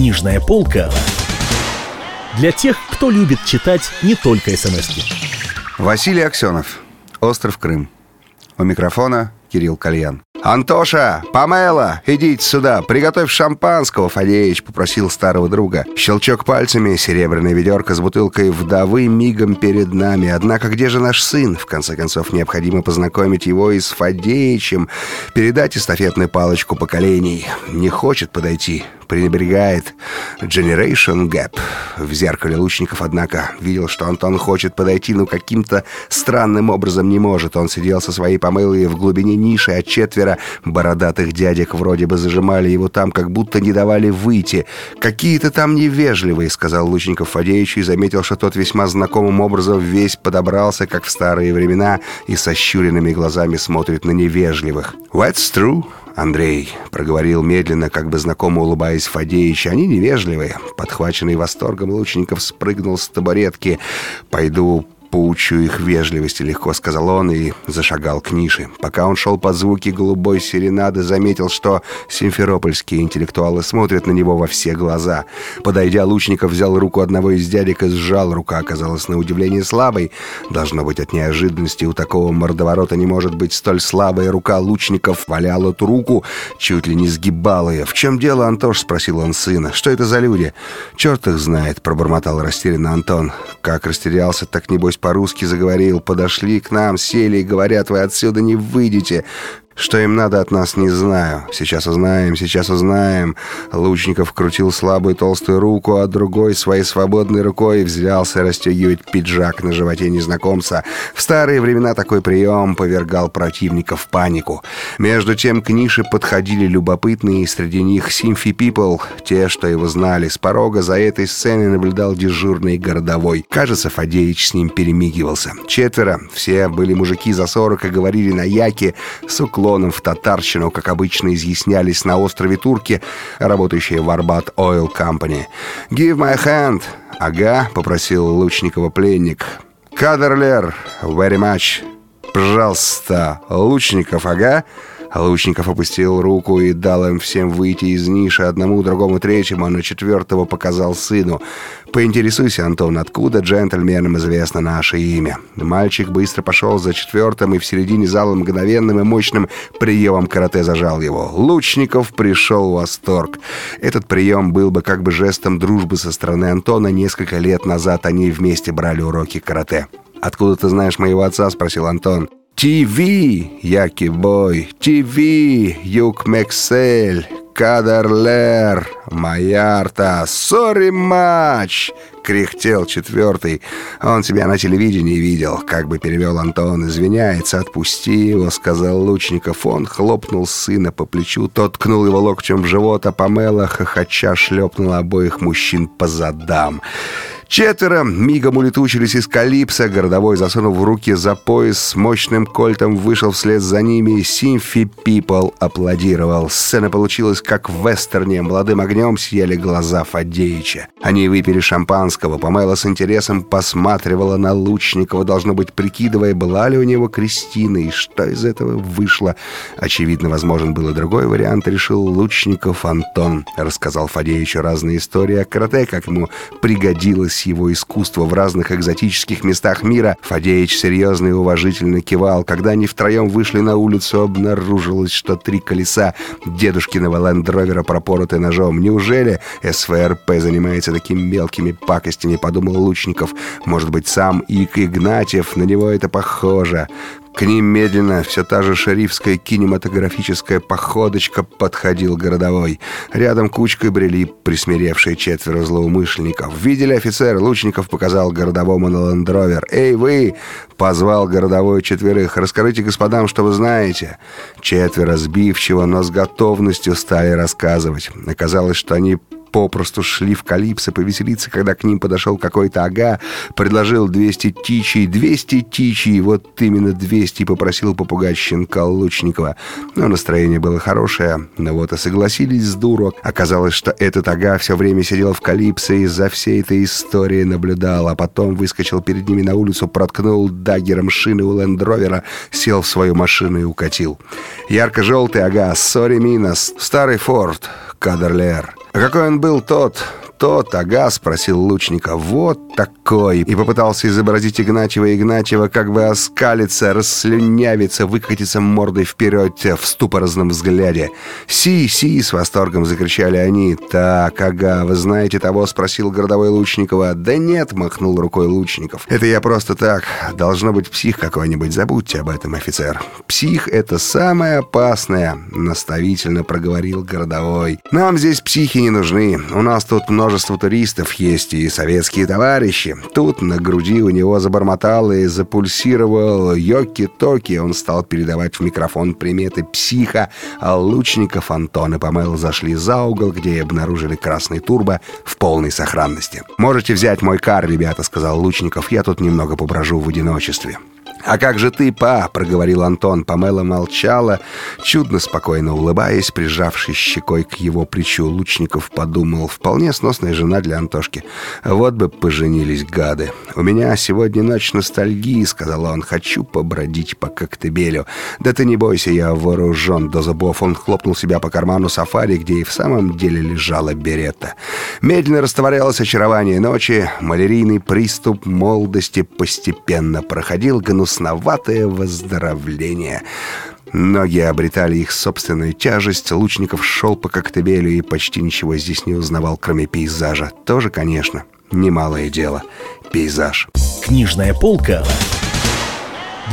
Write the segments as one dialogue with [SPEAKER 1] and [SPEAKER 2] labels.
[SPEAKER 1] Книжная полка для тех, кто любит читать не только смс -ки.
[SPEAKER 2] Василий Аксенов. Остров Крым. У микрофона Кирилл Кальян. «Антоша! Памела! Идите сюда! Приготовь шампанского!» Фадеич попросил старого друга. Щелчок пальцами, серебряная ведерко с бутылкой вдовы мигом перед нами. Однако где же наш сын? В конце концов, необходимо познакомить его и с Фадеичем, передать эстафетную палочку поколений. Не хочет подойти, пренебрегает. Generation Gap. В зеркале лучников, однако, видел, что Антон хочет подойти, но каким-то странным образом не может. Он сидел со своей помылой в глубине ниши, а четверо бородатых дядек вроде бы зажимали его там, как будто не давали выйти. «Какие-то там невежливые», — сказал Лучников Фадеевичу и заметил, что тот весьма знакомым образом весь подобрался, как в старые времена, и со щуренными глазами смотрит на невежливых. «That's true», Андрей проговорил медленно, как бы знакомо улыбаясь Фадеич. Они невежливые. Подхваченный восторгом Лучников спрыгнул с табуретки. «Пойду поучу их вежливости», — легко сказал он и зашагал к нише. Пока он шел под звуки голубой серенады, заметил, что симферопольские интеллектуалы смотрят на него во все глаза. Подойдя, Лучников взял руку одного из дядек и сжал. Рука оказалась на удивление слабой. Должно быть, от неожиданности у такого мордоворота не может быть столь слабая рука. Лучников валял эту руку, чуть ли не сгибал ее. «В чем дело, Антош?» — спросил он сына. «Что это за люди?» «Черт их знает», — пробормотал растерянно Антон. «Как растерялся, так небось по-русски заговорил. Подошли к нам, сели и говорят, вы отсюда не выйдете. Что им надо от нас, не знаю. Сейчас узнаем, сейчас узнаем. Лучников крутил слабую толстую руку, а другой своей свободной рукой взялся расстегивать пиджак на животе незнакомца. В старые времена такой прием повергал противника в панику. Между тем к нише подходили любопытные, среди них Симфи Пипл, те, что его знали. С порога за этой сценой наблюдал дежурный городовой. Кажется, Фадеич с ним перемигивался. Четверо, все были мужики за сорок и говорили на яке с уклоном уклоном в татарщину, как обычно изъяснялись на острове Турки, работающие в Арбат Oil Company. «Give my hand!» «Ага», — попросил Лучникова пленник. «Кадерлер, very much!» «Пожалуйста, Лучников, ага!» Лучников опустил руку и дал им всем выйти из ниши, одному, другому, третьему, а на четвертого показал сыну. «Поинтересуйся, Антон, откуда джентльменам известно наше имя?» Мальчик быстро пошел за четвертым и в середине зала мгновенным и мощным приемом карате зажал его. Лучников пришел в восторг. Этот прием был бы как бы жестом дружбы со стороны Антона. Несколько лет назад они вместе брали уроки карате. «Откуда ты знаешь моего отца?» — спросил Антон. ТВ, Яки-бой, ТВ, Юг Мексель, Кадерлер, Маярта, сори матч!» — кряхтел четвертый. «Он тебя на телевидении видел», — как бы перевел Антон. «Извиняется, отпусти его», — сказал Лучников. Он хлопнул сына по плечу, тот ткнул его локтем в живот, а Памела, хохоча, шлепнула обоих мужчин по задам. Четверо мигом улетучились из Калипса. Городовой, засунув в руки за пояс, с мощным кольтом вышел вслед за ними. Симфи Пипл аплодировал. Сцена получилась как в вестерне. Молодым огнем съели глаза Фадеича. Они выпили шампанского. Памела с интересом посматривала на Лучникова, должно быть, прикидывая, была ли у него Кристина и что из этого вышло. Очевидно, возможен был и другой вариант, решил Лучников Антон. Рассказал Фадеичу разные истории о карате, как ему пригодилось его искусство в разных экзотических местах мира, Фадеич серьезно и уважительно кивал. Когда они втроем вышли на улицу, обнаружилось, что три колеса дедушкиного лендровера пропороты ножом. Неужели СФРП занимается такими мелкими пакостями, подумал Лучников. Может быть, сам Ик Игнатьев, на него это похоже. К ним медленно, все та же шерифская кинематографическая походочка подходил городовой. Рядом кучкой брели присмиревшие четверо злоумышленников. Видели офицер, Лучников показал городовому на лендровер. «Эй, вы!» — позвал городовой четверых. «Расскажите господам, что вы знаете». Четверо сбивчиво, но с готовностью стали рассказывать. Оказалось, что они попросту шли в Калипсо повеселиться, когда к ним подошел какой-то ага, предложил 200 тичей, 200 тичей, вот именно 200, и попросил попугать щенка Лучникова. Но настроение было хорошее, но вот и согласились с дуру. Оказалось, что этот ага все время сидел в Калипсо и за всей этой историей наблюдал, а потом выскочил перед ними на улицу, проткнул даггером шины у лендровера, сел в свою машину и укатил. Ярко-желтый ага, сори минус, старый форт, Кадрлер. А какой он был тот, тот, ага, спросил лучника. Вот такой. И попытался изобразить Игнатьева Игнатьева, как бы оскалиться, расслюнявиться, выкатиться мордой вперед в ступорозном взгляде. «Си, си!» — с восторгом закричали они. «Так, ага, вы знаете того?» — спросил городовой Лучникова. «Да нет!» — махнул рукой Лучников. «Это я просто так. Должно быть псих какой-нибудь. Забудьте об этом, офицер. Псих — это самое опасное!» — наставительно проговорил городовой. «Нам здесь психи не нужны. У нас тут множество множество туристов есть и советские товарищи. Тут на груди у него забормотал и запульсировал йоки-токи. Он стал передавать в микрофон приметы психа, а лучников Антон и Памел зашли за угол, где обнаружили красный турбо в полной сохранности. «Можете взять мой кар, ребята», — сказал Лучников. «Я тут немного поброжу в одиночестве». «А как же ты, па?» — проговорил Антон. Памела молчала, чудно спокойно улыбаясь, прижавшись щекой к его плечу. Лучников подумал, вполне сносная жена для Антошки. Вот бы поженились гады. «У меня сегодня ночь ностальгии», — сказал он. «Хочу побродить по Коктебелю». «Да ты не бойся, я вооружен до зубов». Он хлопнул себя по карману сафари, где и в самом деле лежала берета. Медленно растворялось очарование ночи. Малярийный приступ молодости постепенно проходил гнус грустноватое выздоровление. Ноги обретали их собственную тяжесть, Лучников шел по Коктебелю и почти ничего здесь не узнавал, кроме пейзажа. Тоже, конечно, немалое дело. Пейзаж.
[SPEAKER 1] Книжная полка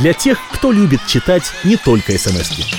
[SPEAKER 1] для тех, кто любит читать не только смс -ки.